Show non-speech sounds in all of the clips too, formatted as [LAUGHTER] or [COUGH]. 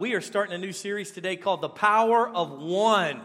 We are starting a new series today called The Power of One.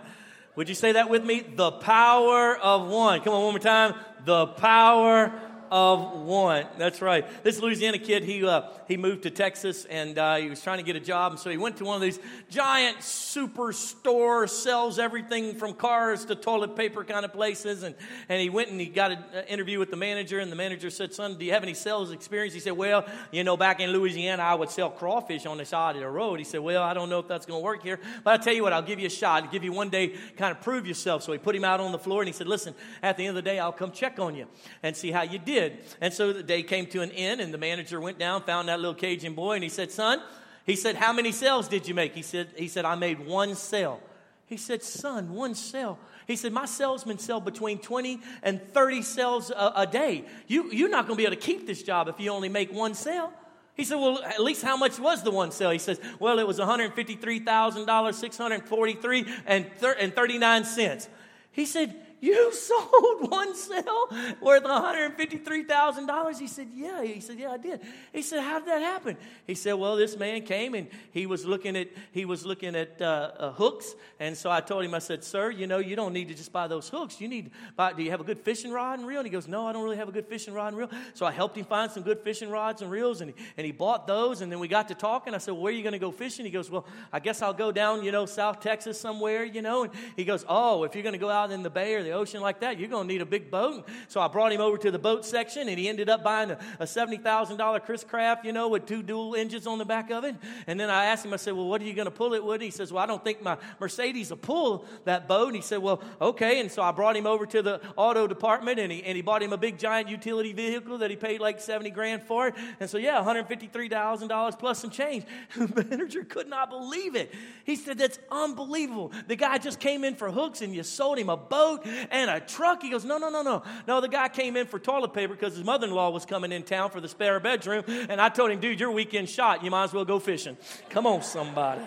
Would you say that with me? The Power of One. Come on, one more time. The Power of one. That's right. This Louisiana kid, he, uh, he moved to Texas and uh, he was trying to get a job. And so he went to one of these giant superstore, sells everything from cars to toilet paper kind of places. And, and he went and he got an interview with the manager. And the manager said, Son, do you have any sales experience? He said, Well, you know, back in Louisiana, I would sell crawfish on the side of the road. He said, Well, I don't know if that's going to work here. But I'll tell you what, I'll give you a shot. I'll give you one day, kind of prove yourself. So he put him out on the floor and he said, Listen, at the end of the day, I'll come check on you and see how you did did. And so the day came to an end, and the manager went down, found that little Cajun boy, and he said, Son, he said, How many sales did you make? He said, he said I made one sale. He said, Son, one sale. He said, My salesmen sell between 20 and 30 sales a, a day. You, you're not going to be able to keep this job if you only make one sale. He said, Well, at least how much was the one sale? He says, Well, it was $153,000, 643 and, and 39 cents. He said, you [LAUGHS] sold one cell worth $153,000? He said, Yeah. He said, Yeah, I did. He said, How did that happen? He said, Well, this man came and he was looking at he was looking at uh, uh, hooks. And so I told him, I said, Sir, you know, you don't need to just buy those hooks. You need buy, do you have a good fishing rod and reel? And he goes, No, I don't really have a good fishing rod and reel. So I helped him find some good fishing rods and reels and he, and he bought those. And then we got to talking. I said, well, Where are you going to go fishing? He goes, Well, I guess I'll go down, you know, South Texas somewhere, you know. And he goes, Oh, if you're going to go out in the bay or the ocean like that, you're going to need a big boat. So I brought him over to the boat section, and he ended up buying a, a $70,000 Chris Craft, you know, with two dual engines on the back of it. And then I asked him, I said, Well, what are you going to pull it with? He says, Well, I don't think my Mercedes will pull that boat. And he said, Well, okay. And so I brought him over to the auto department, and he, and he bought him a big giant utility vehicle that he paid like 70 grand for. And so, yeah, $153,000 plus some change. [LAUGHS] the manager could not believe it. He said, That's unbelievable. The guy just came in for hooks, and you sold him a boat and a truck. He goes, No, no, no, no. No, the guy came in for toilet paper because his mother in law was coming in town for the spare bedroom. And I told him, Dude, your weekend shot. You might as well go fishing. Come on, somebody.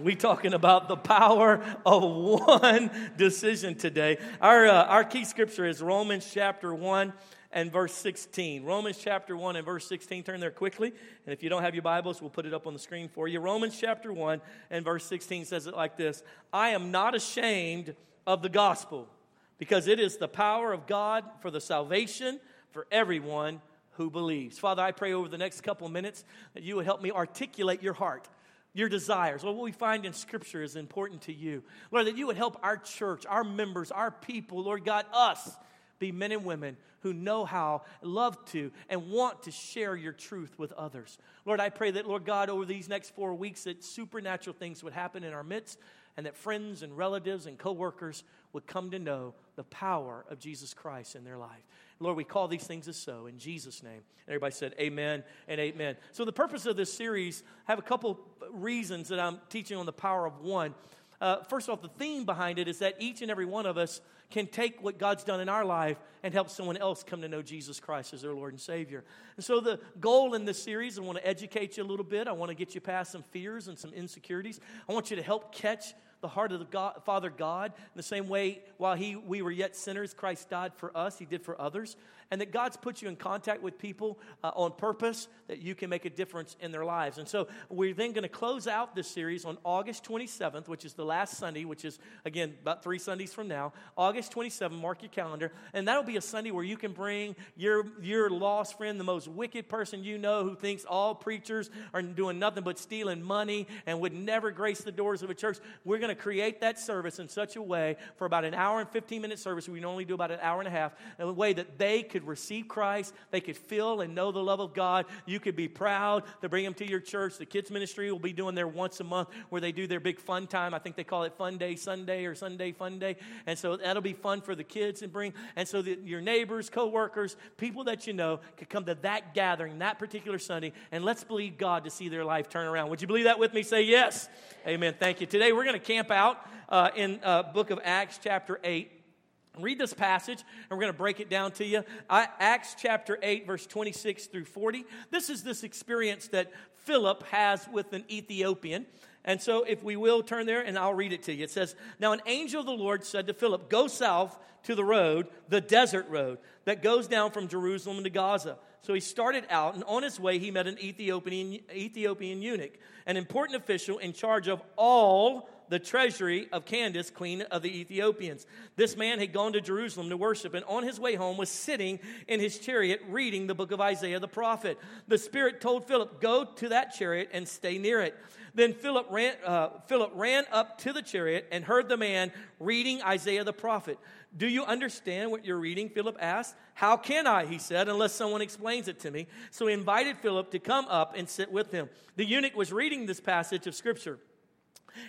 We talking about the power of one [LAUGHS] decision today. Our, uh, our key scripture is Romans chapter 1 and verse 16. Romans chapter 1 and verse 16. Turn there quickly. And if you don't have your Bibles, we'll put it up on the screen for you. Romans chapter 1 and verse 16 says it like this I am not ashamed of the gospel because it is the power of God for the salvation for everyone who believes. Father, I pray over the next couple of minutes that you would help me articulate your heart, your desires. What we find in Scripture is important to you. Lord, that you would help our church, our members, our people, Lord God, us be men and women who know how, love to, and want to share your truth with others. Lord, I pray that, Lord God, over these next four weeks, that supernatural things would happen in our midst and that friends and relatives and coworkers would come to know the power of Jesus Christ in their life. Lord, we call these things as so in Jesus' name. And everybody said amen and amen. So, the purpose of this series, have a couple reasons that I'm teaching on the power of one. Uh, first off, the theme behind it is that each and every one of us can take what God's done in our life and help someone else come to know Jesus Christ as their Lord and Savior. And so, the goal in this series, I want to educate you a little bit. I want to get you past some fears and some insecurities. I want you to help catch the heart of the God, Father God in the same way while he, we were yet sinners, Christ died for us, he did for others and that God's put you in contact with people uh, on purpose that you can make a difference in their lives. And so we're then going to close out this series on August 27th, which is the last Sunday, which is, again, about three Sundays from now. August 27th, mark your calendar. And that'll be a Sunday where you can bring your, your lost friend, the most wicked person you know who thinks all preachers are doing nothing but stealing money and would never grace the doors of a church. We're going to create that service in such a way for about an hour and 15 minute service. We normally do about an hour and a half, in a way that they could could receive Christ, they could feel and know the love of God. You could be proud to bring them to your church. The kids' ministry will be doing their once a month where they do their big fun time. I think they call it Fun Day Sunday or Sunday Fun Day. And so that'll be fun for the kids and bring, and so that your neighbors, coworkers, people that you know could come to that gathering that particular Sunday. And let's believe God to see their life turn around. Would you believe that with me? Say yes. Amen. Thank you. Today we're going to camp out uh, in uh, book of Acts chapter 8. Read this passage, and we're going to break it down to you. Acts chapter 8, verse 26 through 40. This is this experience that Philip has with an Ethiopian. And so, if we will turn there, and I'll read it to you. It says, Now an angel of the Lord said to Philip, Go south to the road, the desert road, that goes down from Jerusalem to Gaza. So he started out, and on his way, he met an Ethiopian, Ethiopian eunuch, an important official in charge of all the treasury of Candace, queen of the Ethiopians. This man had gone to Jerusalem to worship, and on his way home was sitting in his chariot reading the book of Isaiah the prophet. The Spirit told Philip, Go to that chariot and stay near it. Then Philip ran, uh, Philip ran up to the chariot and heard the man reading Isaiah the prophet. Do you understand what you're reading? Philip asked. How can I, he said, unless someone explains it to me? So he invited Philip to come up and sit with him. The eunuch was reading this passage of scripture.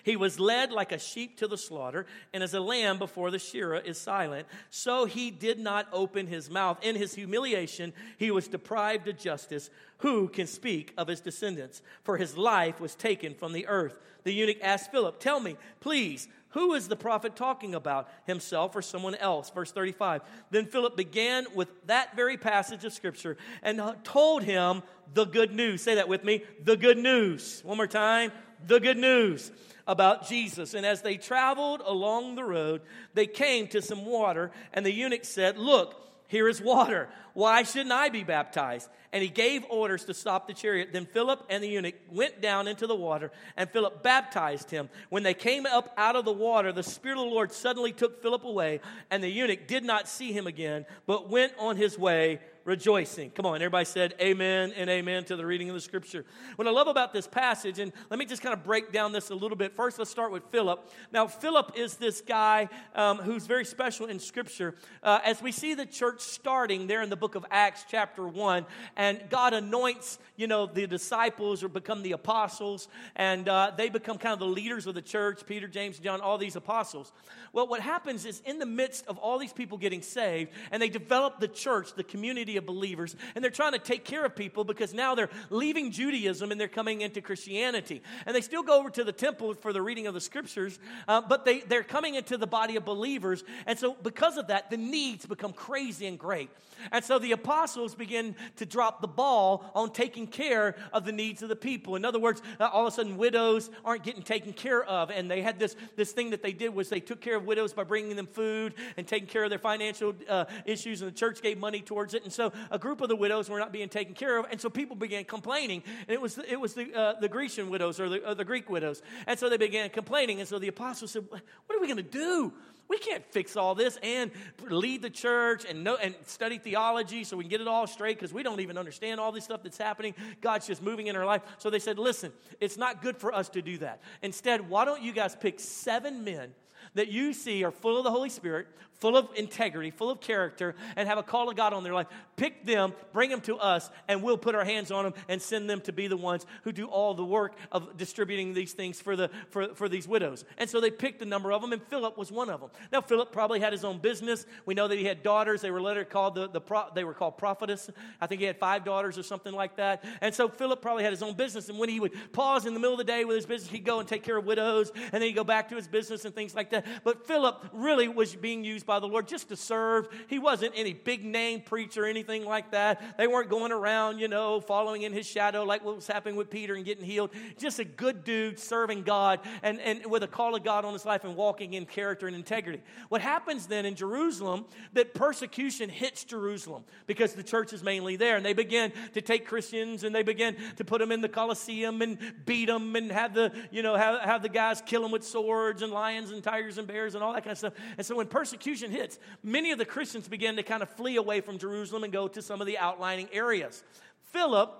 He was led like a sheep to the slaughter, and as a lamb before the shearer is silent, so he did not open his mouth. In his humiliation, he was deprived of justice. Who can speak of his descendants? For his life was taken from the earth. The eunuch asked Philip, Tell me, please, who is the prophet talking about, himself or someone else? Verse 35. Then Philip began with that very passage of scripture and told him the good news. Say that with me the good news. One more time the good news about Jesus. And as they traveled along the road, they came to some water, and the eunuch said, Look, here is water. Why shouldn't I be baptized? And he gave orders to stop the chariot. Then Philip and the eunuch went down into the water, and Philip baptized him. When they came up out of the water, the Spirit of the Lord suddenly took Philip away, and the eunuch did not see him again, but went on his way rejoicing. Come on, everybody said amen and amen to the reading of the scripture. What I love about this passage, and let me just kind of break down this a little bit. First, let's start with Philip. Now, Philip is this guy um, who's very special in scripture. Uh, as we see the church starting there in the book of Acts, chapter 1, and God anoints, you know, the disciples or become the apostles, and uh, they become kind of the leaders of the church Peter, James, John, all these apostles. Well, what happens is in the midst of all these people getting saved, and they develop the church, the community of believers, and they're trying to take care of people because now they're leaving Judaism and they're coming into Christianity. And they still go over to the temple for the reading of the scriptures, uh, but they, they're coming into the body of believers. And so, because of that, the needs become crazy and great. And so the apostles begin to drop the ball on taking care of the needs of the people. In other words, uh, all of a sudden, widows aren't getting taken care of. And they had this, this thing that they did was they took care of of widows by bringing them food and taking care of their financial uh, issues, and the church gave money towards it. And so a group of the widows were not being taken care of, and so people began complaining. And it was, it was the, uh, the Grecian widows or the, or the Greek widows. And so they began complaining. And so the apostles said, What are we going to do? We can't fix all this and lead the church and know and study theology so we can get it all straight because we don't even understand all this stuff that's happening. God's just moving in our life. So they said, listen, it's not good for us to do that. Instead, why don't you guys pick seven men that you see are full of the Holy Spirit, full of integrity, full of character, and have a call of God on their life. Pick them, bring them to us, and we'll put our hands on them and send them to be the ones who do all the work of distributing these things for, the, for, for these widows. And so they picked a number of them, and Philip was one of them. Now, Philip probably had his own business. We know that he had daughters. They were later called the, the pro, they were called prophetess. I think he had five daughters or something like that. And so Philip probably had his own business. And when he would pause in the middle of the day with his business, he'd go and take care of widows, and then he'd go back to his business and things like that. But Philip really was being used by the Lord just to serve. He wasn't any big name preacher or anything like that. They weren't going around, you know, following in his shadow like what was happening with Peter and getting healed. Just a good dude serving God and, and with a call of God on his life and walking in character and integrity. What happens then in Jerusalem, that persecution hits Jerusalem because the church is mainly there. And they begin to take Christians and they begin to put them in the Colosseum and beat them and have the, you know, have, have the guys kill them with swords and lions and tigers and bears and all that kind of stuff. And so when persecution hits, many of the Christians began to kind of flee away from Jerusalem and go to some of the outlining areas. Philip,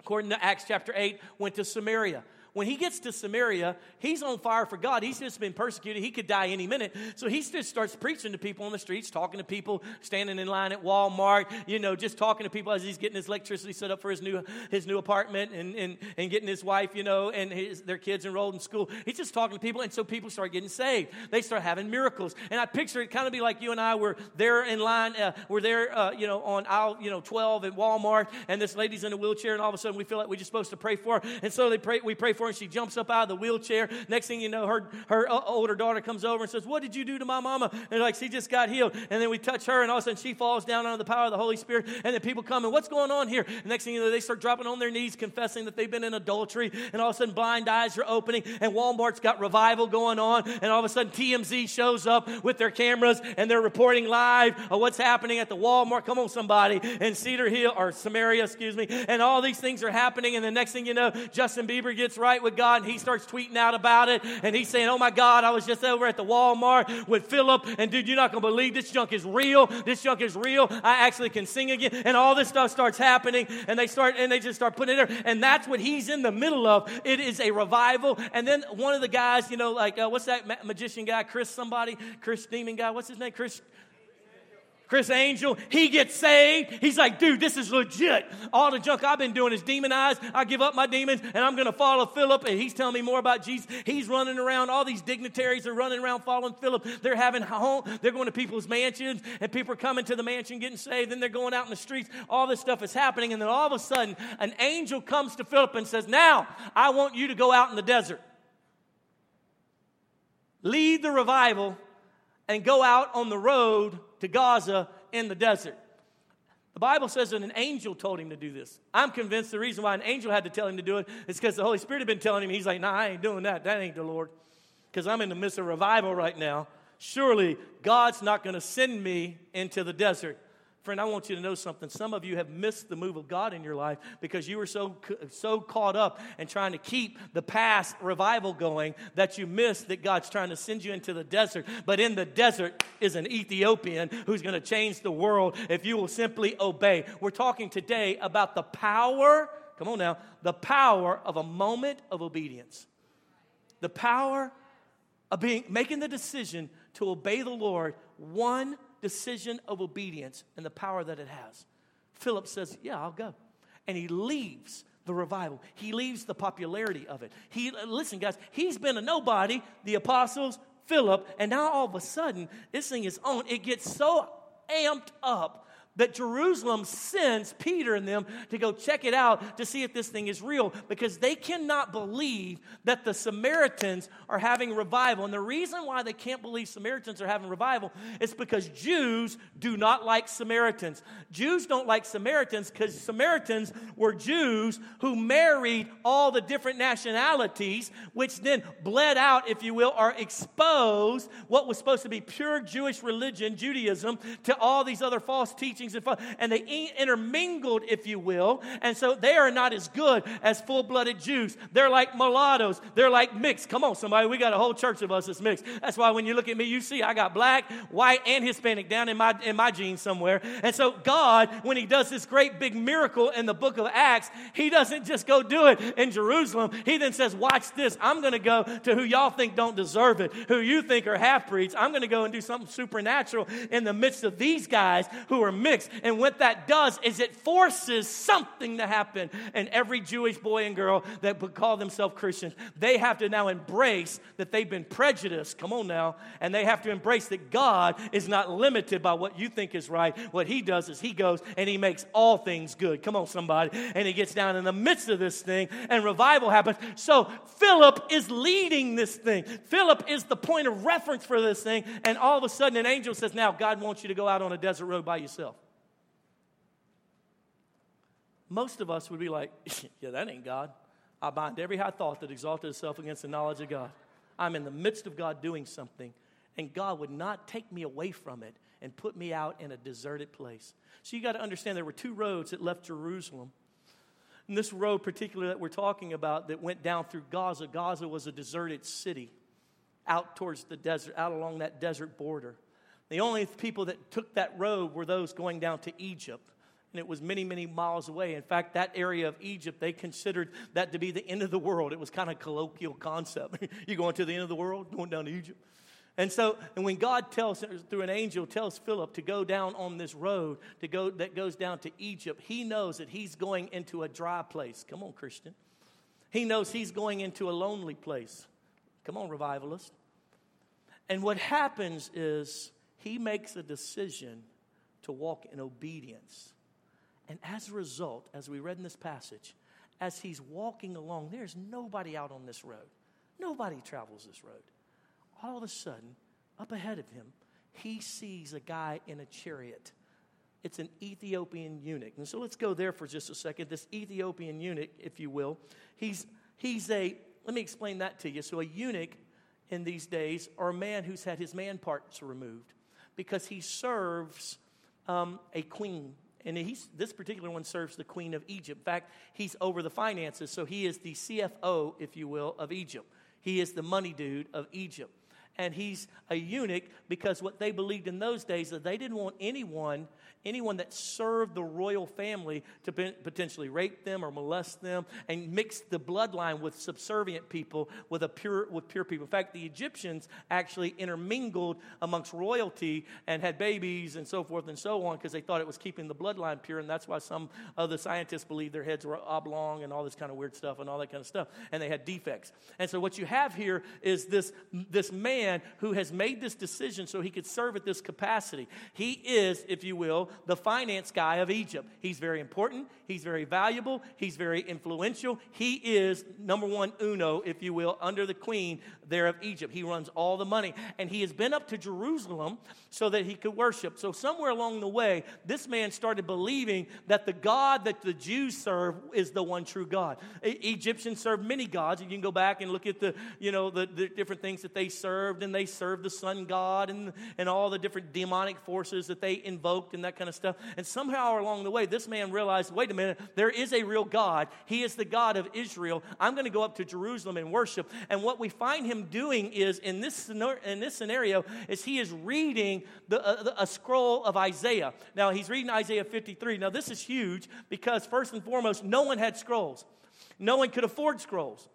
according to Acts chapter 8, went to Samaria. When he gets to Samaria, he's on fire for God. He's just been persecuted. He could die any minute. So he just starts preaching to people on the streets, talking to people standing in line at Walmart, you know, just talking to people as he's getting his electricity set up for his new, his new apartment and, and, and getting his wife, you know, and his, their kids enrolled in school. He's just talking to people. And so people start getting saved. They start having miracles. And I picture it kind of be like you and I were there in line. Uh, we're there, uh, you know, on aisle, you know, 12 at Walmart. And this lady's in a wheelchair. And all of a sudden we feel like we're just supposed to pray for her. And so they pray, we pray for her, and she jumps up out of the wheelchair. Next thing you know, her, her uh, older daughter comes over and says, What did you do to my mama? And like, She just got healed. And then we touch her, and all of a sudden she falls down under the power of the Holy Spirit. And then people come, and what's going on here? And next thing you know, they start dropping on their knees, confessing that they've been in adultery. And all of a sudden, blind eyes are opening, and Walmart's got revival going on. And all of a sudden, TMZ shows up with their cameras, and they're reporting live of what's happening at the Walmart. Come on, somebody. In Cedar Hill, or Samaria, excuse me. And all these things are happening. And the next thing you know, Justin Bieber gets right with God, and he starts tweeting out about it. And he's saying, Oh my God, I was just over at the Walmart with Philip. And dude, you're not going to believe this junk is real. This junk is real. I actually can sing again. And all this stuff starts happening. And they start, and they just start putting it there. And that's what he's in the middle of. It is a revival. And then one of the guys, you know, like, uh, what's that ma- magician guy? Chris somebody? Chris Demon guy? What's his name? Chris. Criss Angel, he gets saved. He's like, dude, this is legit. All the junk I've been doing is demonized. I give up my demons and I'm going to follow Philip. And he's telling me more about Jesus. He's running around. All these dignitaries are running around following Philip. They're having home. They're going to people's mansions and people are coming to the mansion getting saved. Then they're going out in the streets. All this stuff is happening. And then all of a sudden, an angel comes to Philip and says, Now, I want you to go out in the desert. Lead the revival and go out on the road to Gaza in the desert. The Bible says that an angel told him to do this. I'm convinced the reason why an angel had to tell him to do it is because the Holy Spirit had been telling him, he's like, nah, I ain't doing that. That ain't the Lord. Because I'm in the midst of revival right now. Surely God's not going to send me into the desert Friend, I want you to know something. Some of you have missed the move of God in your life because you were so, so caught up in trying to keep the past revival going that you missed that God's trying to send you into the desert. But in the desert is an Ethiopian who's going to change the world if you will simply obey. We're talking today about the power, come on now, the power of a moment of obedience. The power of being, making the decision to obey the Lord one decision of obedience and the power that it has. Philip says, Yeah, I'll go. And he leaves the revival. He leaves the popularity of it. He listen, guys, he's been a nobody, the apostles, Philip, and now all of a sudden, this thing is on. It gets so amped up that Jerusalem sends Peter and them to go check it out to see if this thing is real because they cannot believe that the Samaritans are having revival. And the reason why they can't believe Samaritans are having revival is because Jews do not like Samaritans. Jews don't like Samaritans because Samaritans were Jews who married all the different nationalities, which then bled out, if you will, or exposed what was supposed to be pure Jewish religion, Judaism, to all these other false teachings and, and they intermingled, if you will. And so they are not as good as full blooded Jews. They're like mulattoes. They're like mixed. Come on, somebody. We got a whole church of us that's mixed. That's why when you look at me, you see I got black, white, and Hispanic down in my, in my genes somewhere. And so God, when He does this great big miracle in the book of Acts, He doesn't just go do it in Jerusalem. He then says, Watch this. I'm going to go to who y'all think don't deserve it, who you think are half breeds. I'm going to go and do something supernatural in the midst of these guys who are mixed and what that does is it forces something to happen. And every Jewish boy and girl that would call themselves Christians, they have to now embrace that they've been prejudiced. Come on now. And they have to embrace that God is not limited by what you think is right. What He does is He goes and He makes all things good. Come on, somebody. And He gets down in the midst of this thing, and revival happens. So Philip is leading this thing. Philip is the point of reference for this thing. And all of a sudden, an angel says, Now, God wants you to go out on a desert road by yourself most of us would be like, [LAUGHS] yeah, that ain't God. I bind every high thought that exalted itself against the knowledge of God. I'm in the midst of God doing something, and God would not take me away from it and put me out in a deserted place. So you got to understand there were two roads that left Jerusalem. And this road, particular that we're talking about, that went down through Gaza, Gaza was a deserted city out towards the desert, out along that desert border. The only people that took that road were those going down to Egypt and it was many, many miles away. In fact, that area of Egypt, they considered that to be the end of the world. It was kind of colloquial concept. [LAUGHS] You're going to the end of the world, going down to Egypt. And so, and when God tells through an angel tells Philip to go down on this road to go that goes down to Egypt, he knows that he's going into a dry place. Come on, Christian. He knows he's going into a lonely place. Come on, revivalist. And what happens is he makes a decision to walk in obedience and as a result, as we read in this passage, as he's walking along, there's nobody out on this road. Nobody travels this road. All of a sudden, up ahead of him, he sees a guy in a chariot. It's an Ethiopian eunuch. And so let's go there for just a second. This Ethiopian eunuch, if you will, he's, he's a, let me explain that to you. So a eunuch in these days are a man who's had his man parts removed because he serves um, a queen. And he's, this particular one serves the queen of Egypt. In fact, he's over the finances, so he is the CFO, if you will, of Egypt. He is the money dude of Egypt. And he's a eunuch because what they believed in those days that they didn't want anyone anyone that served the royal family to potentially rape them or molest them and mix the bloodline with subservient people with a pure with pure people. In fact, the Egyptians actually intermingled amongst royalty and had babies and so forth and so on because they thought it was keeping the bloodline pure, and that's why some of the scientists believe their heads were oblong and all this kind of weird stuff and all that kind of stuff, and they had defects. And so what you have here is this this man who has made this decision so he could serve at this capacity. He is, if you will, the finance guy of Egypt. He's very important, he's very valuable, he's very influential. He is number one uno, if you will, under the queen there of Egypt. He runs all the money. And he has been up to Jerusalem so that he could worship. So, somewhere along the way, this man started believing that the God that the Jews serve is the one true God. Egyptians served many gods. You can go back and look at the, you know, the, the different things that they served, and they served the sun god and, and all the different demonic forces that they invoked and that kind of stuff. And somehow along the way, this man realized wait a minute, there is a real God. He is the God of Israel. I'm going to go up to Jerusalem and worship. And what we find him doing is in this, in this scenario is he is reading the, uh, a scroll of Isaiah. Now, he's reading Isaiah 53. Now, this is huge because, first and foremost, no one had scrolls, no one could afford scrolls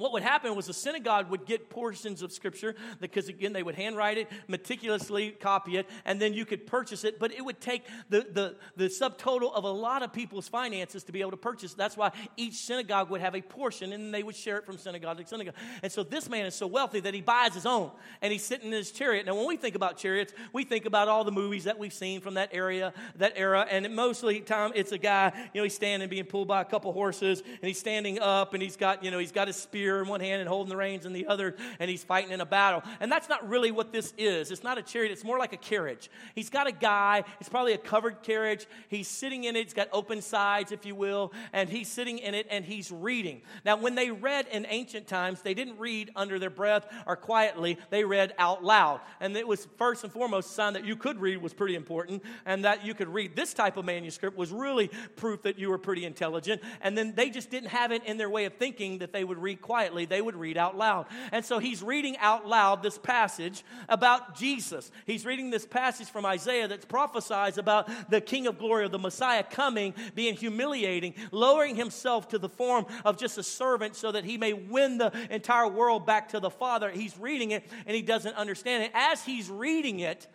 what would happen was the synagogue would get portions of scripture because again they would handwrite it meticulously copy it and then you could purchase it. But it would take the, the, the subtotal of a lot of people's finances to be able to purchase. That's why each synagogue would have a portion and they would share it from synagogue to synagogue. And so this man is so wealthy that he buys his own and he's sitting in his chariot. Now when we think about chariots we think about all the movies that we've seen from that area that era and mostly time it's a guy you know he's standing being pulled by a couple horses and he's standing up and he's got you know he's got his spear spear in one hand and holding the reins in the other, and he's fighting in a battle. And that's not really what this is. It's not a chariot, it's more like a carriage. He's got a guy, it's probably a covered carriage. He's sitting in it, it's got open sides, if you will, and he's sitting in it and he's reading. Now, when they read in ancient times, they didn't read under their breath or quietly, they read out loud. And it was first and foremost a sign that you could read was pretty important, and that you could read this type of manuscript was really proof that you were pretty intelligent. And then they just didn't have it in their way of thinking that they would read quietly, they would read out loud. And so he's reading out loud this passage about Jesus. He's reading this passage from Isaiah that prophesies about the King of glory, or the Messiah coming, being humiliating, lowering himself to the form of just a servant so that he may win the entire world back to the Father. He's reading it and he doesn't understand it. As he's reading it,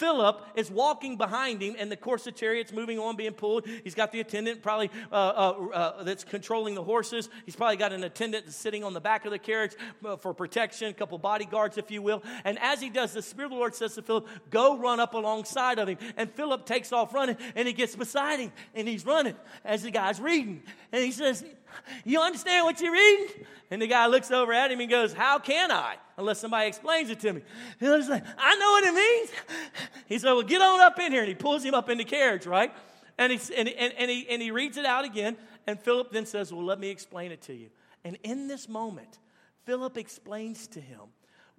Philip is walking behind him, and the course of chariot's moving on, being pulled. He's got the attendant probably uh, uh, uh, that's controlling the horses. He's probably got an attendant sitting on the back of the carriage uh, for protection, a couple bodyguards, if you will. And as he does, the Spirit of the Lord says to Philip, Go run up alongside of him. And Philip takes off running, and he gets beside him, and he's running as the guy's reading. And he says, You understand what you're reading? And the guy looks over at him and goes, How can I? Unless somebody explains it to me. He's like, I know what it means. He said, Well, get on up in here. And he pulls him up in the carriage, right? And, he, and, and, and, he, and he reads it out again. And Philip then says, Well, let me explain it to you. And in this moment, Philip explains to him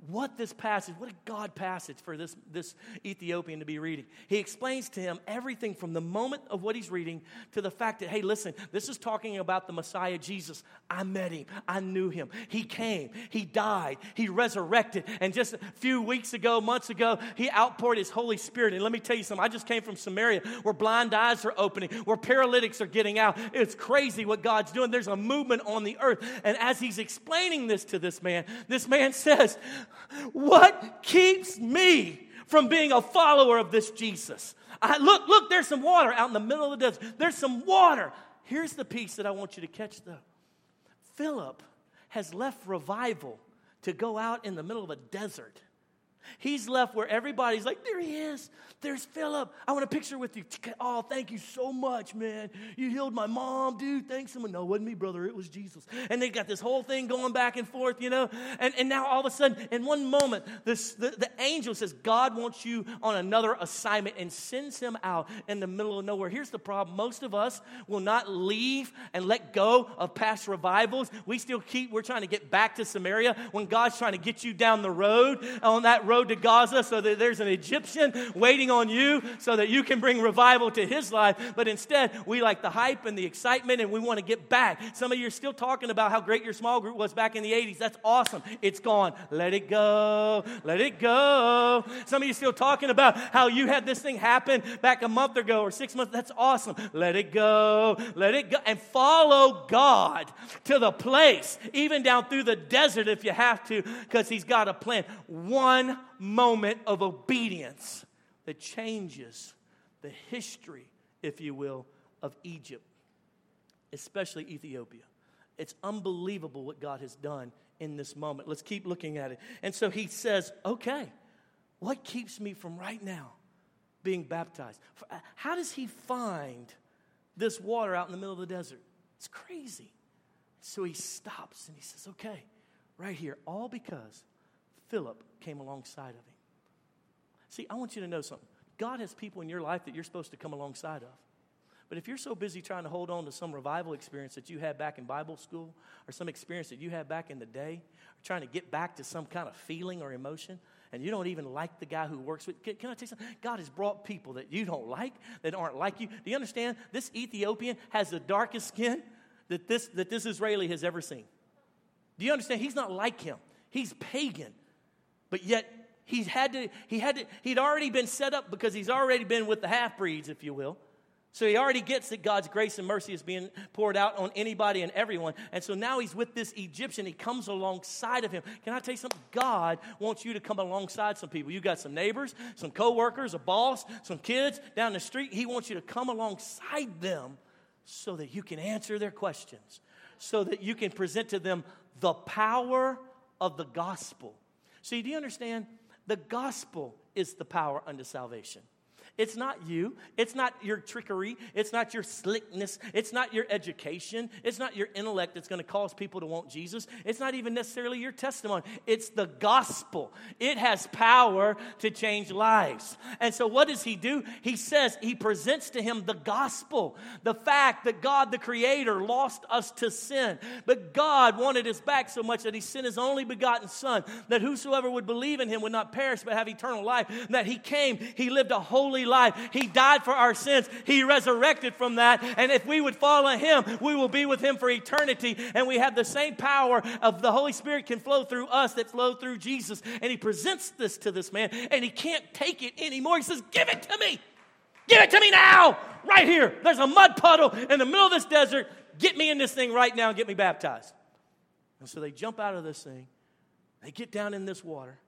what this passage, what a God passage for this, this Ethiopian to be reading. He explains to him everything from the moment of what he's reading to the fact that, hey, listen, this is talking about the Messiah Jesus. I met him, I knew him. He came, he died, he resurrected. And just a few weeks ago, months ago, he outpoured his Holy Spirit. And let me tell you something, I just came from Samaria where blind eyes are opening, where paralytics are getting out. It's crazy what God's doing. There's a movement on the earth. And as he's explaining this to this man, this man [LAUGHS] says, what keeps me from being a follower of this Jesus? I, look, look, there's some water out in the middle of the desert. There's some water. Here's the piece that I want you to catch, though. Philip has left revival to go out in the middle of a desert He's left where everybody's like, there he is. There's Philip. I want a picture with you. Oh, thank you so much, man. You healed my mom, dude. Thanks. Someone. No, it wasn't me, brother. It was Jesus. And they got this whole thing going back and forth, you know. And, and now all of a sudden, in one moment, this, the, the angel says, God wants you on another assignment and sends him out in the middle of nowhere. Here's the problem most of us will not leave and let go of past revivals. We still keep, we're trying to get back to Samaria when God's trying to get you down the road, on that road to Gaza, so that there's an Egyptian waiting on you so that you can bring revival to his life. But instead, we like the hype and the excitement and we want to get back. Some of you are still talking about how great your small group was back in the 80s. That's awesome. It's gone. Let it go. Let it go. Some of you still talking about how you had this thing happen back a month ago or six months. That's awesome. Let it go. Let it go. And follow God to the place, even down through the desert if you have to, because He's got a plan. One moment of obedience that changes the history, if you will, of Egypt, especially Ethiopia. It's unbelievable what God has done in this moment. Let's keep looking at it. And so he says, okay, what keeps me from right now being baptized? Uh, how does he find this water out in the middle of the desert? It's crazy. So he stops and he says, okay, right here, all because Philip came alongside of him. See, I want you to know something. God has people in your life that you're supposed to come alongside of. But if you're so busy trying to hold on to some revival experience that you had back in Bible school or some experience that you had back in the day, or trying to get back to some kind of feeling or emotion, and you don't even like the guy who works with can, can I tell you something? God has brought people that you don't like, that aren't like you. Do you understand? This Ethiopian has the darkest skin that this, that this Israeli has ever seen. Do you understand? He's not like him. He's pagan. But yet he had to, he had to, he'd already been set up because he's already been with the half breeds, if you will. So he already gets that God's grace and mercy is being poured out on anybody and everyone. And so now he's with this Egyptian. He comes alongside of him. Can I tell you something? God wants you to come alongside some people. You got some neighbors, some coworkers, a boss, some kids down the street. He wants you to come alongside them so that you can answer their questions, so that you can present to them the power of the gospel. See, do you understand? The gospel is the power unto salvation. It's not you. It's not your trickery. It's not your slickness. It's not your education. It's not your intellect that's going to cause people to want Jesus. It's not even necessarily your testimony. It's the gospel. It has power to change lives. And so, what does he do? He says, he presents to him the gospel, the fact that God, the Creator, lost us to sin. But God wanted us back so much that he sent his only begotten Son, that whosoever would believe in him would not perish but have eternal life. That he came, he lived a holy life. He died for our sins. He resurrected from that. And if we would follow him, we will be with him for eternity. And we have the same power of the Holy Spirit can flow through us that flowed through Jesus. And he presents this to this man, and he can't take it anymore. He says, Give it to me. Give it to me now. Right here. There's a mud puddle in the middle of this desert. Get me in this thing right now and get me baptized. And so they jump out of this thing. They get down in this water.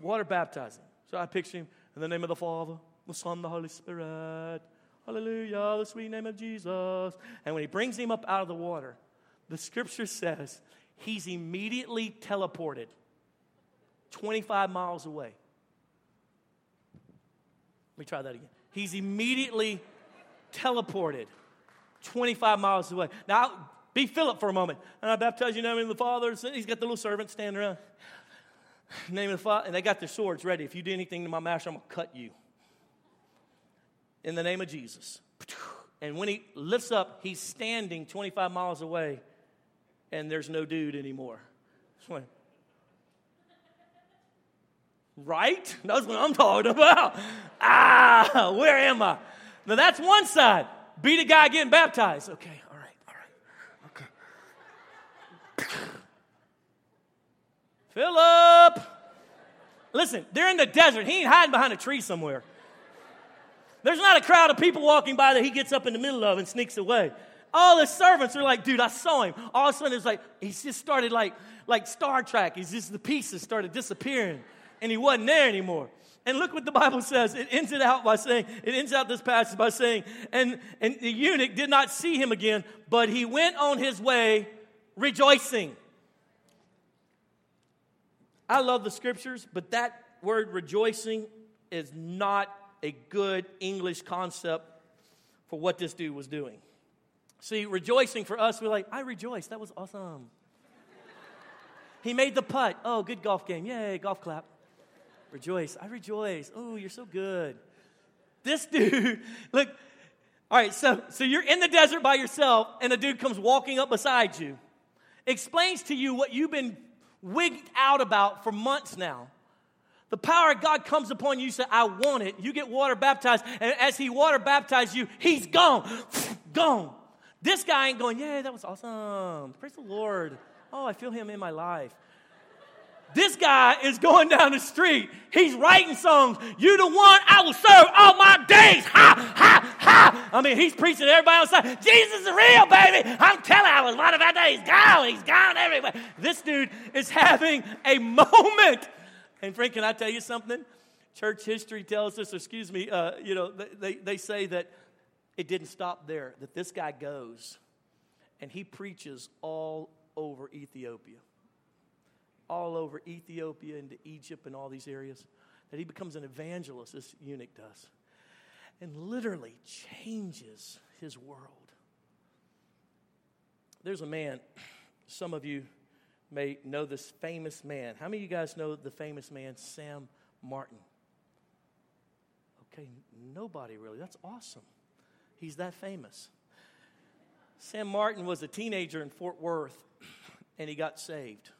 Water baptizing. So I picture him in the name of the Father, the Son, the Holy Spirit. Hallelujah, the sweet name of Jesus. And when he brings him up out of the water, the scripture says he's immediately teleported 25 miles away. Let me try that again. He's immediately teleported 25 miles away. Now, be Philip for a moment. And I baptize you in the name of the Father. He's got the little servant standing around. Name of the Father. And they got their swords ready. If you do anything to my master, I'm going to cut you in the name of Jesus. And when he lifts up, he's standing 25 miles away, and there's no dude anymore. Right? That's what I'm talking about. Ah, where am I? Now that's one side. Be the guy getting baptized. Okay, all right, all right. Okay. Philip! Listen, they're in the desert. He ain't hiding behind a tree somewhere. There's not a crowd of people walking by that he gets up in the middle of and sneaks away. All the servants are like, dude, I saw him. All of a sudden, it's like, he's just started like, like Star Trek. He's just, the pieces started disappearing, and he wasn't there anymore. And look what the Bible says. It ends it out by saying, it ends out this passage by saying, and, and the eunuch did not see him again, but he went on his way rejoicing. I love the scriptures, but that word rejoicing is not a good English concept for what this dude was doing. See, rejoicing for us, we're like, I rejoice. That was awesome. he made the putt. Oh, good golf game. Yay, golf clap. Rejoice. I rejoice. Oh, you're so good. This [LAUGHS] dude, look, all right, so, so you're in the desert by yourself, and a dude comes walking up beside you, explains to you what you've been wigged out about for months now. The power of God comes upon you, you say, I want it. You get water baptized, and as He water baptized you, He's gone. [SNIFFS] gone. This guy ain't going, Yeah, that was awesome. Praise the Lord. Oh, I feel Him in my life. This guy is going down the street. He's writing songs. You the one I will serve all my days. Ha, ha, ha. I mean, he's preaching to everybody outside. Jesus is real, baby. I'm telling you, I was one of our days. Gone. He's gone everywhere. This dude is having a [LAUGHS] moment. And friend, can I tell you something? Church history tells us, excuse me, uh, you know, they, they say that it didn't stop there, that this guy goes and he preaches all over Ethiopia all over Ethiopia into Egypt and all these areas, that he becomes an evangelist, this eunuch does, and literally changes his world. There's a man, some of you may know this famous man. How many of you guys know the famous man, Sam Martin? Okay, nobody really. That's awesome. He's that famous. Sam Martin was a teenager in Fort Worth, [CLEARS THROAT] and he got saved.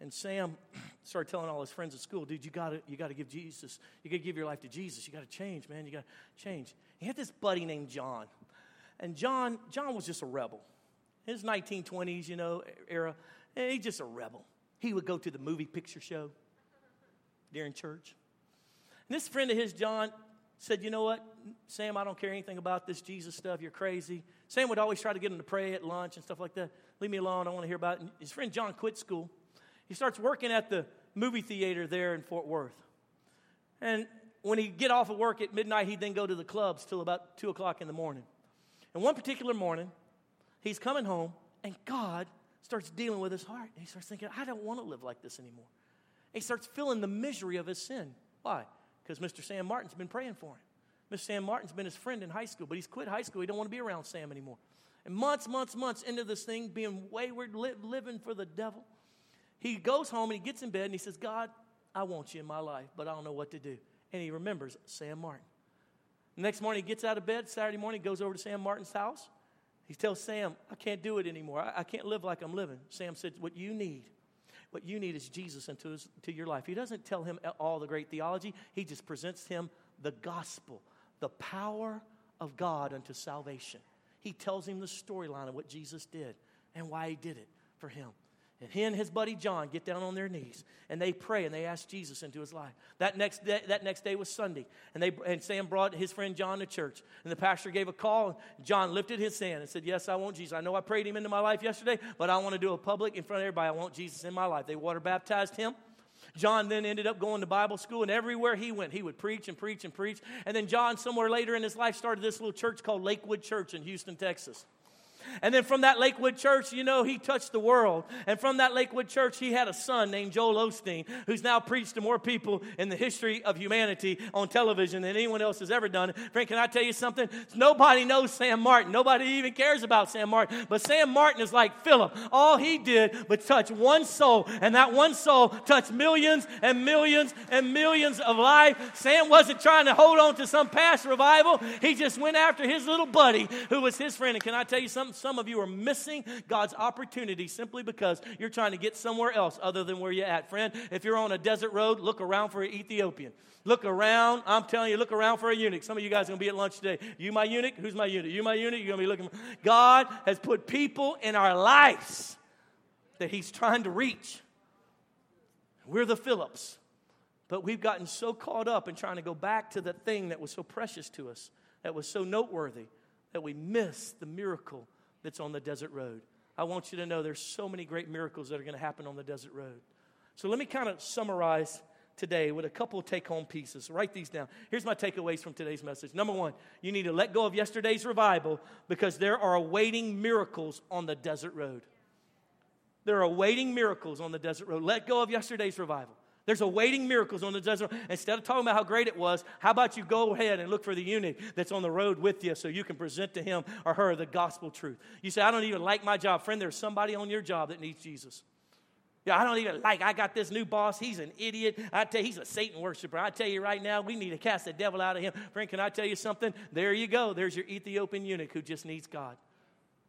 And Sam [CLEARS THROAT] started telling all his friends at school, dude, you gotta, you gotta give Jesus, you gotta give your life to Jesus. You gotta change, man. You gotta change. He had this buddy named John. And John, John was just a rebel. His 1920s, you know, era, and he's just a rebel. He would go to the movie picture show during church. And this friend of his, John, said, You know what, Sam, I don't care anything about this Jesus stuff. You're crazy. Sam would always try to get him to pray at lunch and stuff like that. Leave me alone. I want to hear about it. And his friend John quit school he starts working at the movie theater there in Fort Worth. And when he'd get off of work at midnight, he'd then go to the clubs till about 2 o'clock in the morning. And one particular morning, he's coming home, and God starts dealing with his heart. And he starts thinking, I don't want to live like this anymore. And he starts feeling the misery of his sin. Why? Because Mr. Sam Martin's been praying for him. Mr. Sam Martin's been his friend in high school, but he's quit high school. He don't want to be around Sam anymore. And months, months, months into this thing, being wayward, li- living for the devil, he goes home and he gets in bed and he says, God, I want you in my life, but I don't know what to do. And he remembers Sam Martin. The next morning, he gets out of bed. Saturday morning, he goes over to Sam Martin's house. He tells Sam, I can't do it anymore. I, I can't live like I'm living. Sam said, What you need, what you need is Jesus into his, to your life. He doesn't tell him all the great theology, he just presents him the gospel, the power of God unto salvation. He tells him the storyline of what Jesus did and why he did it for him. And he and his buddy John get down on their knees and they pray and they ask Jesus into his life. That next day, that next day was Sunday. And, they, and Sam brought his friend John to church. And the pastor gave a call. And John lifted his hand and said, Yes, I want Jesus. I know I prayed him into my life yesterday, but I want to do a public in front of everybody. I want Jesus in my life. They water baptized him. John then ended up going to Bible school, and everywhere he went, he would preach and preach and preach. And then John, somewhere later in his life, started this little church called Lakewood Church in Houston, Texas. And then from that Lakewood church, you know, he touched the world. And from that Lakewood church, he had a son named Joel Osteen, who's now preached to more people in the history of humanity on television than anyone else has ever done. Frank, can I tell you something? Nobody knows Sam Martin. Nobody even cares about Sam Martin. But Sam Martin is like Philip. All he did but touch one soul, and that one soul touched millions and millions and millions of lives. Sam wasn't trying to hold on to some past revival. He just went after his little buddy who was his friend. And can I tell you something? Some of you are missing God's opportunity simply because you're trying to get somewhere else other than where you're at. Friend, if you're on a desert road, look around for an Ethiopian. Look around. I'm telling you, look around for a eunuch. Some of you guys are going to be at lunch today. You my eunuch? Who's my eunuch? You my eunuch? You're going to be looking. God has put people in our lives that He's trying to reach. We're the Philips. But we've gotten so caught up in trying to go back to the thing that was so precious to us, that was so noteworthy, that we miss the miracle that's on the desert road. I want you to know there's so many great miracles that are going to happen on the desert road. So let me kind of summarize today with a couple take home pieces. Write these down. Here's my takeaways from today's message. Number one, you need to let go of yesterday's revival because there are awaiting miracles on the desert road. There are awaiting miracles on the desert road. Let go of yesterday's revival. There's awaiting miracles on the desert. Instead of talking about how great it was, how about you go ahead and look for the eunuch that's on the road with you so you can present to him or her the gospel truth. You say, I don't even like my job. Friend, there's somebody on your job that needs Jesus. Yeah, I don't even like, I got this new boss. He's an idiot. I tell you, he's a Satan worshiper. I tell you right now, we need to cast the devil out of him. Friend, can I tell you something? There you go. There's your Ethiopian eunuch who just needs God.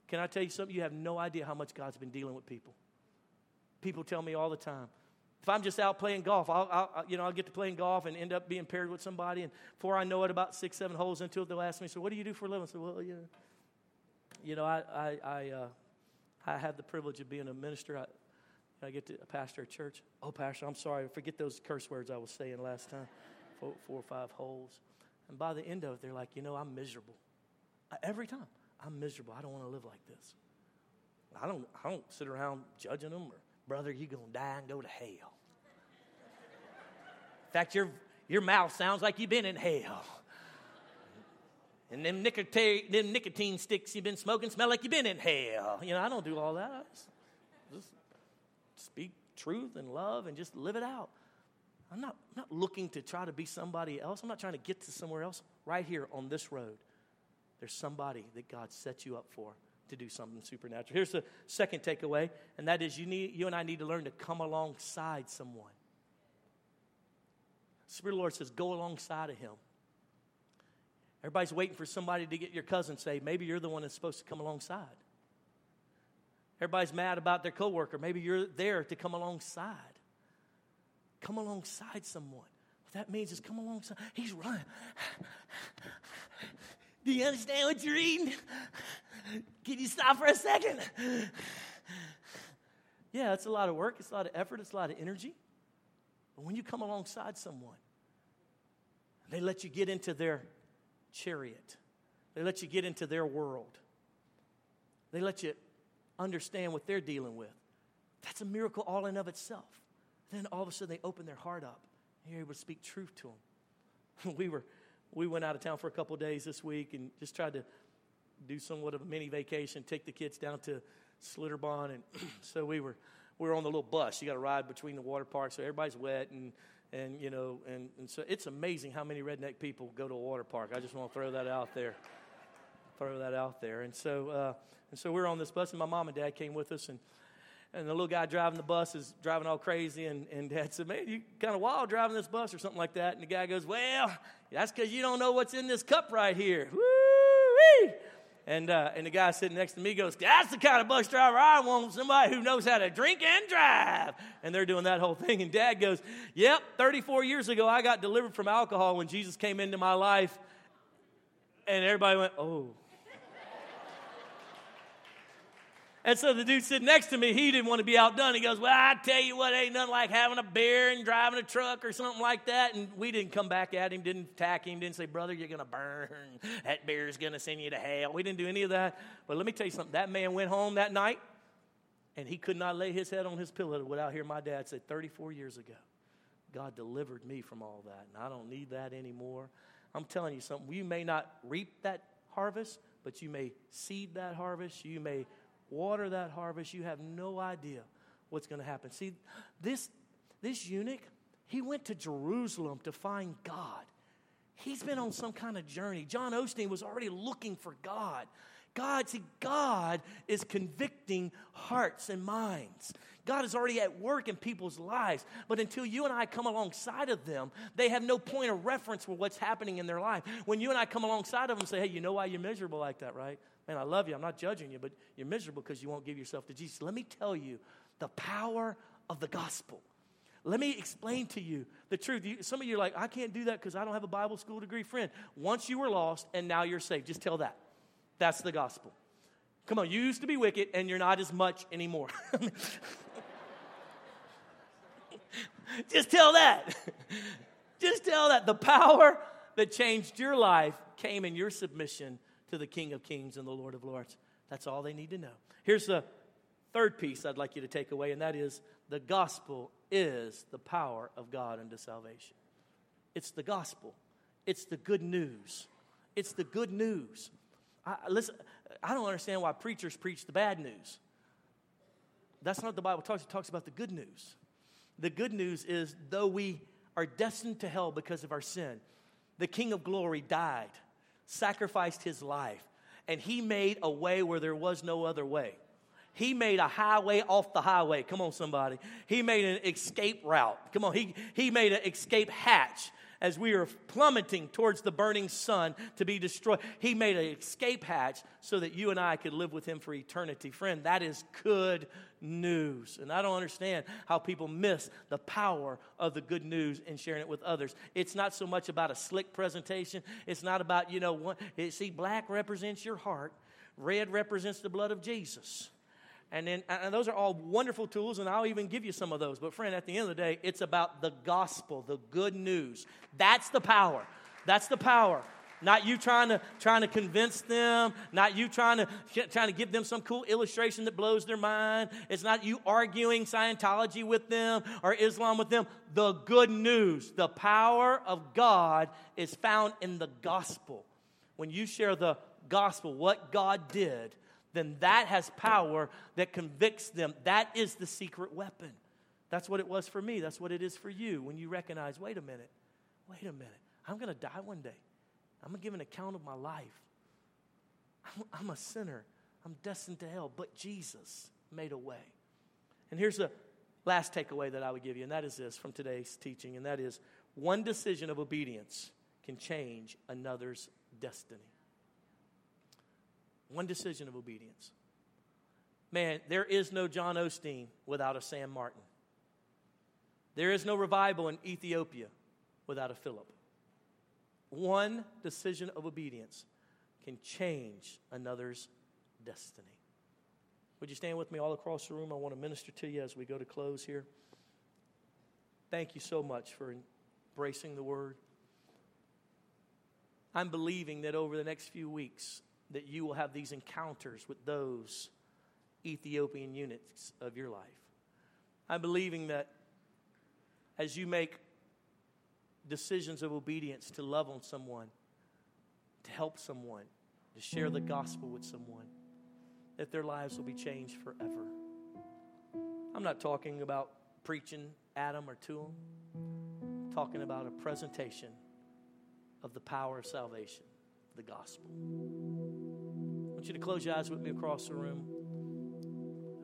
Can I tell you something? You have no idea how much God's been dealing with people. People tell me all the time, if I'm just out playing golf, I'll, I'll, you know, I'll get to playing golf and end up being paired with somebody. And before I know it, about six, seven holes into it, they'll ask me, so what do you do for a living? I said, well, you know, you know I, I, I, uh, I have the privilege of being a minister. I, I get to a pastor a church. Oh, pastor, I'm sorry. Forget those curse words I was saying last time. Four, four or five holes. And by the end of it, they're like, you know, I'm miserable. Every time, I'm miserable. I don't want to live like this. I don't, I don't sit around judging them or, brother, you're going to die and go to hell In fact, your, your mouth sounds like you've been in hell. And them nicotine, them nicotine sticks you've been smoking smell like you've been in hell. You know, I don't do all that. Just, just speak truth and love and just live it out. I'm not, I'm not looking to try to be somebody else. I'm not trying to get to somewhere else. Right here on this road, there's somebody that God set you up for to do something supernatural. Here's the second takeaway, and that is you, need, you and I need to learn to come alongside someone. The Spirit of the Lord says, go alongside of him. Everybody's waiting for somebody to get your cousin saved. Maybe you're the one that's supposed to come alongside. Everybody's mad about their coworker. Maybe you're there to come alongside. Come alongside someone. What that means is come alongside. He's running. [SIGHS] Do you understand what you're eating? Can you stop for a second? [SIGHS] Yeah, it's a lot of work, it's a lot of effort, it's a lot of energy. But when you come alongside someone, they let you get into their chariot, they let you get into their world, they let you understand what they're dealing with. That's a miracle all in of itself. Then all of a sudden they open their heart up and you're able to speak truth to them. [LAUGHS] we were we went out of town for a couple days this week and just tried to do somewhat of a mini vacation, take the kids down to Schlitterbahn, and [CLEARS THROAT] so we were we were on the little bus. You got to ride between the water parks, so everybody's wet and and you know and, and so it's amazing how many redneck people go to a water park. I just want to throw that out there. throw that out there. And so uh, and so we are on this bus, and my mom and dad came with us, and and the little guy driving the bus is driving all crazy, and, and dad said, Man, you kind of wild driving this bus or something like that. And the guy goes, Well, that's because you don't know what's in this cup right here. Woo-wee! And, uh, and the guy sitting next to me goes, That's the kind of bus driver I want, somebody who knows how to drink and drive. And they're doing that whole thing. And dad goes, Yep, 34 years ago, I got delivered from alcohol when Jesus came into my life. And everybody went, Oh. And so the dude sitting next to me, he didn't want to be outdone. He goes, Well, I tell you what, ain't nothing like having a beer and driving a truck or something like that. And we didn't come back at him, didn't attack him, didn't say, Brother, you're going to burn. That beer's going to send you to hell. We didn't do any of that. But let me tell you something. That man went home that night and he could not lay his head on his pillow without hearing my dad say, 34 years ago, God delivered me from all that. And I don't need that anymore. I'm telling you something. You may not reap that harvest, but you may seed that harvest. You may water that harvest, you have no idea what's going to happen. See, this, this eunuch, he went to Jerusalem to find God. He's been on some kind of journey. John Osteen was already looking for God. God, see, God is convicting hearts and minds. God is already at work in people's lives. But until you and I come alongside of them, they have no point of reference for what's happening in their life. When you and I come alongside of them and say, hey, you know why you're miserable like that, right? Man, I love you. I'm not judging you, but you're miserable because you won't give yourself to Jesus. Let me tell you the power of the gospel. Let me explain to you the truth. You, some of you are like, I can't do that because I don't have a Bible school degree. Friend, once you were lost and now you're saved, just tell that. That's the gospel. Come on, you used to be wicked and you're not as much anymore. [LAUGHS] just tell that. [LAUGHS] just tell that. The power that changed your life came in your submission to the King of Kings and the Lord of Lords. That's all they need to know. Here's the third piece I'd like you to take away, and that is the gospel is the power of God unto salvation. It's the gospel, it's the good news. It's the good news. I, listen, I don't understand why preachers preach the bad news. That's not what the Bible talks. It talks about the good news. The good news is, though we are destined to hell because of our sin, the King of glory died, sacrificed his life, and he made a way where there was no other way. He made a highway off the highway. Come on, somebody. He made an escape route. Come on. He, he made an escape hatch as we were plummeting towards the burning sun to be destroyed. He made an escape hatch so that you and I could live with Him for eternity. Friend, that is good news. And I don't understand how people miss the power of the good news and sharing it with others. It's not so much about a slick presentation, it's not about, you know, one, see, black represents your heart, red represents the blood of Jesus. And then and those are all wonderful tools, and I'll even give you some of those. But, friend, at the end of the day, it's about the gospel, the good news. That's the power. That's the power. Not you trying to trying to convince them, not you trying to trying to give them some cool illustration that blows their mind. It's not you arguing Scientology with them or Islam with them. The good news, the power of God is found in the gospel. When you share the gospel, what God did, then that has power that convicts them. That is the secret weapon. That's what it was for me. That's what it is for you when you recognize wait a minute, wait a minute. I'm going to die one day. I'm going to give an account of my life. I'm, I'm a sinner. I'm destined to hell, but Jesus made a way. And here's the last takeaway that I would give you, and that is this from today's teaching, and that is one decision of obedience can change another's destiny. One decision of obedience. Man, there is no John Osteen without a Sam Martin. There is no revival in Ethiopia without a Philip. One decision of obedience can change another's destiny. Would you stand with me all across the room? I want to minister to you as we go to close here. Thank you so much for embracing the word. I'm believing that over the next few weeks, that you will have these encounters with those Ethiopian eunuchs of your life. I'm believing that as you make decisions of obedience to love on someone, to help someone, to share the gospel with someone, that their lives will be changed forever. I'm not talking about preaching at them or to them, I'm talking about a presentation of the power of salvation, the gospel want you to close your eyes with me across the room.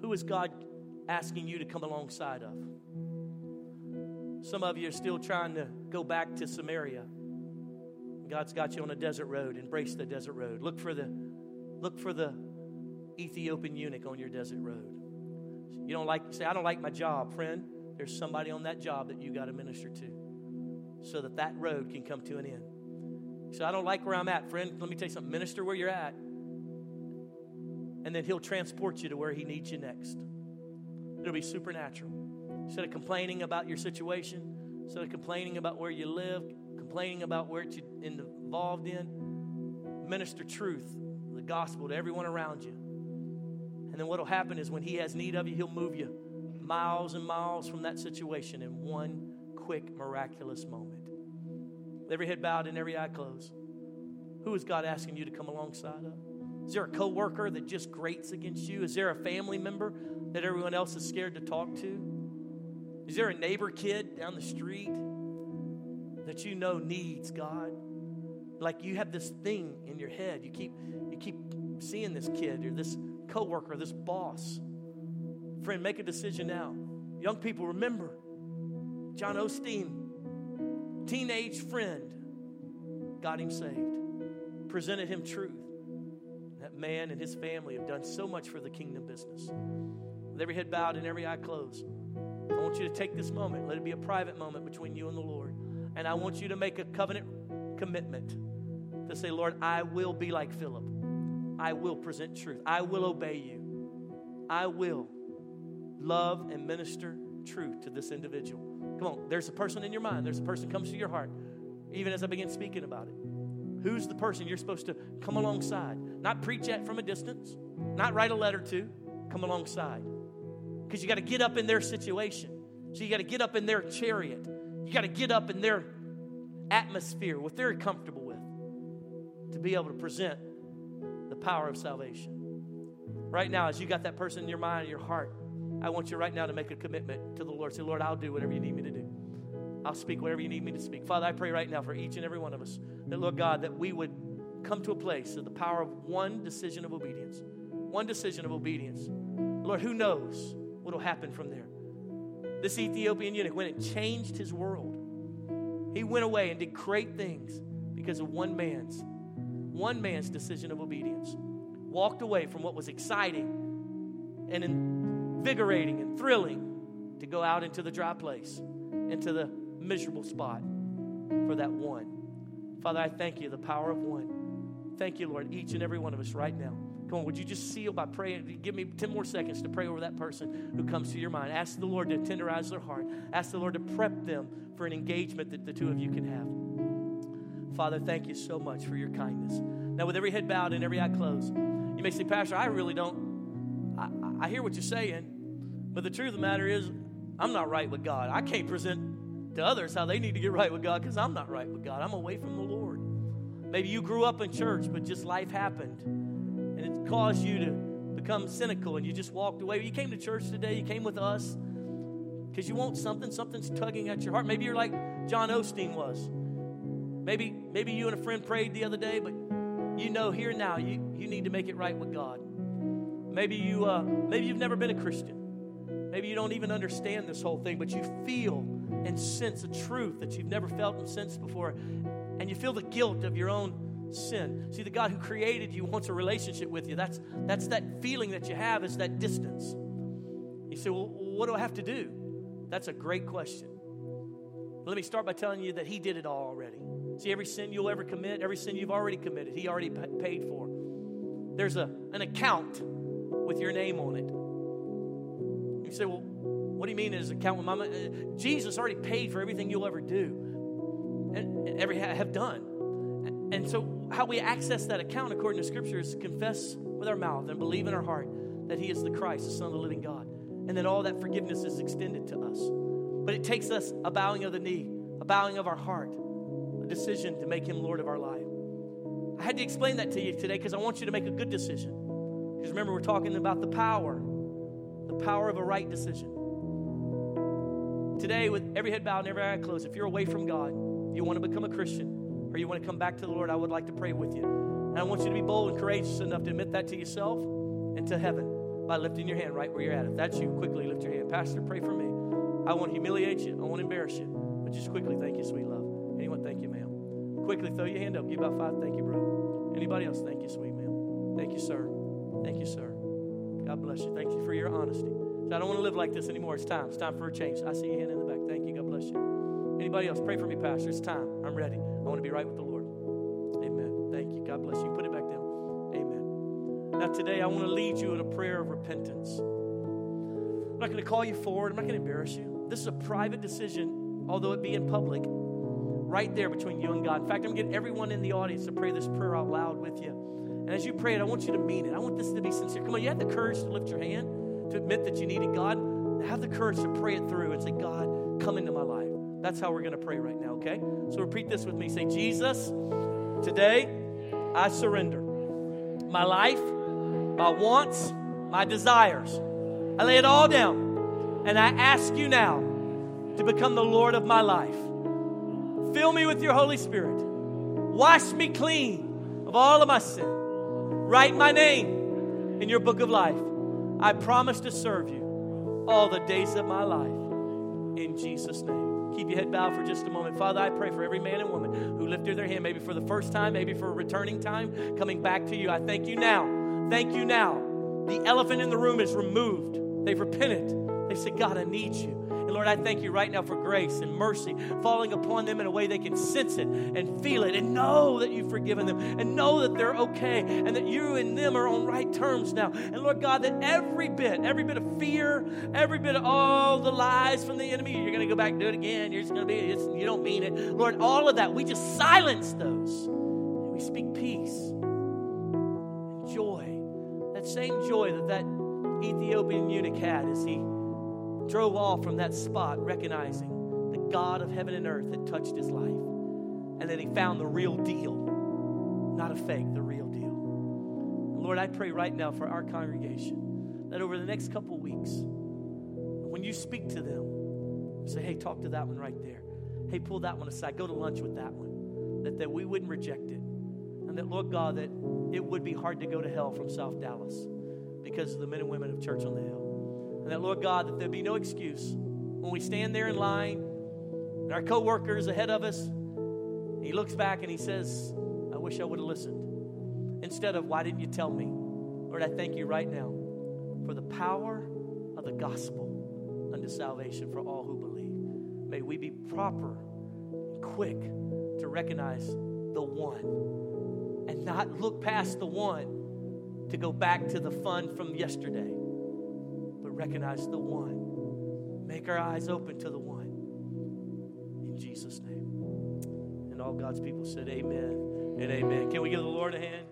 Who is God asking you to come alongside of? Some of you are still trying to go back to Samaria. God's got you on a desert road. Embrace the desert road. Look for the look for the Ethiopian eunuch on your desert road. You don't like say I don't like my job, friend. There's somebody on that job that you got to minister to so that that road can come to an end. So I don't like where I'm at, friend. Let me tell you something. Minister where you're at and then He'll transport you to where He needs you next. It'll be supernatural. Instead of complaining about your situation, instead of complaining about where you live, complaining about where you're involved in, minister truth, the gospel to everyone around you. And then what'll happen is when He has need of you, He'll move you miles and miles from that situation in one quick, miraculous moment. Every head bowed and every eye closed. Who is God asking you to come alongside of? Is there a coworker that just grates against you? Is there a family member that everyone else is scared to talk to? Is there a neighbor kid down the street that you know needs God? Like you have this thing in your head. You keep you keep seeing this kid or this coworker, this boss. Friend, make a decision now. Young people, remember John Osteen, teenage friend, got him saved, presented him truth man and his family have done so much for the kingdom business. With every head bowed and every eye closed, I want you to take this moment. Let it be a private moment between you and the Lord. And I want you to make a covenant commitment to say, Lord, I will be like Philip. I will present truth. I will obey you. I will love and minister truth to this individual. Come on, there's a person in your mind. There's a person comes to your heart, even as I begin speaking about it. Who's the person you're supposed to come alongside? Not preach at from a distance, not write a letter to, come alongside. Because you got to get up in their situation. So you got to get up in their chariot. You got to get up in their atmosphere, what they're comfortable with, to be able to present the power of salvation. Right now, as you got that person in your mind and your heart, I want you right now to make a commitment to the Lord. Say, Lord, I'll do whatever you need me to do. I'll speak whatever you need me to speak. Father, I pray right now for each and every one of us that, Lord God, that we would come to a place of the power of one decision of obedience. One decision of obedience. Lord, who knows what will happen from there? This Ethiopian eunuch went and changed his world. He went away and did great things because of one man's, one man's decision of obedience. Walked away from what was exciting and invigorating and thrilling to go out into the dry place, into the miserable spot for that one. Father, I thank you, the power of one. Thank you, Lord, each and every one of us right now. Come on, would you just seal by praying? Give me 10 more seconds to pray over that person who comes to your mind. Ask the Lord to tenderize their heart. Ask the Lord to prep them for an engagement that the two of you can have. Father, thank you so much for your kindness. Now, with every head bowed and every eye closed, you may say, Pastor, I really don't, I, I hear what you're saying, but the truth of the matter is, I'm not right with God. I can't present to others how they need to get right with God because I'm not right with God. I'm away from the Lord. Maybe you grew up in church, but just life happened and it caused you to become cynical and you just walked away. You came to church today, you came with us because you want something, something's tugging at your heart. Maybe you're like John Osteen was. Maybe, maybe you and a friend prayed the other day, but you know here now you, you need to make it right with God. Maybe you uh, maybe you've never been a Christian. Maybe you don't even understand this whole thing, but you feel and sense a truth that you've never felt and sensed before, and you feel the guilt of your own sin. See, the God who created you wants a relationship with you. That's that's that feeling that you have is that distance. You say, well, what do I have to do? That's a great question. Let me start by telling you that He did it all already. See, every sin you'll ever commit, every sin you've already committed, He already paid for. There's a, an account with your name on it. You say, well, what do you mean there's an account with my money? Uh, Jesus already paid for everything you'll ever do and, and ever have done. And so, how we access that account according to Scripture is confess with our mouth and believe in our heart that He is the Christ, the Son of the living God, and that all that forgiveness is extended to us. But it takes us a bowing of the knee, a bowing of our heart, a decision to make Him Lord of our life. I had to explain that to you today because I want you to make a good decision. Because remember, we're talking about the power, the power of a right decision. Today, with every head bowed and every eye closed, if you're away from God, you want to become a Christian, or you want to come back to the Lord, I would like to pray with you. And I want you to be bold and courageous enough to admit that to yourself and to heaven by lifting your hand right where you're at. If that's you, quickly lift your hand. Pastor, pray for me. I won't humiliate you. I won't embarrass you. But just quickly, thank you, sweet love. Anyone, thank you, ma'am. Quickly, throw your hand up. Give about five. Thank you, bro. Anybody else? Thank you, sweet ma'am. Thank you, sir. Thank you, sir. God bless you. Thank you for your honesty. I don't want to live like this anymore. It's time. It's time for a change. I see your hand in the back. Thank you. God bless you. Anybody else? Pray for me, Pastor. It's time. I'm ready. I want to be right with the Lord. Amen. Thank you. God bless you. Put it back down. Amen. Now, today, I want to lead you in a prayer of repentance. I'm not going to call you forward. I'm not going to embarrass you. This is a private decision, although it be in public, right there between you and God. In fact, I'm going to get everyone in the audience to pray this prayer out loud with you. And as you pray it, I want you to mean it. I want this to be sincere. Come on, you have the courage to lift your hand to admit that you needed God, have the courage to pray it through and say, God, come into my life. That's how we're going to pray right now, okay? So repeat this with me. Say, Jesus, today I surrender my life, my wants, my desires. I lay it all down and I ask you now to become the Lord of my life. Fill me with your Holy Spirit. Wash me clean of all of my sin. Write my name in your book of life. I promise to serve you all the days of my life. In Jesus' name. Keep your head bowed for just a moment. Father, I pray for every man and woman who lifted their hand, maybe for the first time, maybe for a returning time, coming back to you. I thank you now. Thank you now. The elephant in the room is removed. They've repented. They said, God, I need you. And Lord, I thank you right now for grace and mercy falling upon them in a way they can sense it and feel it and know that you've forgiven them and know that they're okay and that you and them are on right terms now. And Lord God, that every bit, every bit of fear, every bit of all the lies from the enemy, you're going to go back and do it again. You're just going to be, you don't mean it. Lord, all of that, we just silence those. And we speak peace and joy. That same joy that that Ethiopian eunuch had as he drove off from that spot, recognizing the God of heaven and earth had touched his life. And that he found the real deal, not a fake, the real deal. And Lord, I pray right now for our congregation that over the next couple weeks, when you speak to them, say, hey, talk to that one right there. Hey, pull that one aside. Go to lunch with that one. That, that we wouldn't reject it. And that, Lord God, that it would be hard to go to hell from South Dallas because of the men and women of Church on the Hill. And that, Lord God, that there'd be no excuse when we stand there in line and our is ahead of us, he looks back and he says, I wish I would have listened. Instead of, why didn't you tell me? Lord, I thank you right now for the power of the gospel unto salvation for all who believe. May we be proper and quick to recognize the one and not look past the one to go back to the fun from yesterday, recognize the one. Make our eyes open to the one. In Jesus' name. And all God's people said, Amen and amen. Can we give the Lord a hand?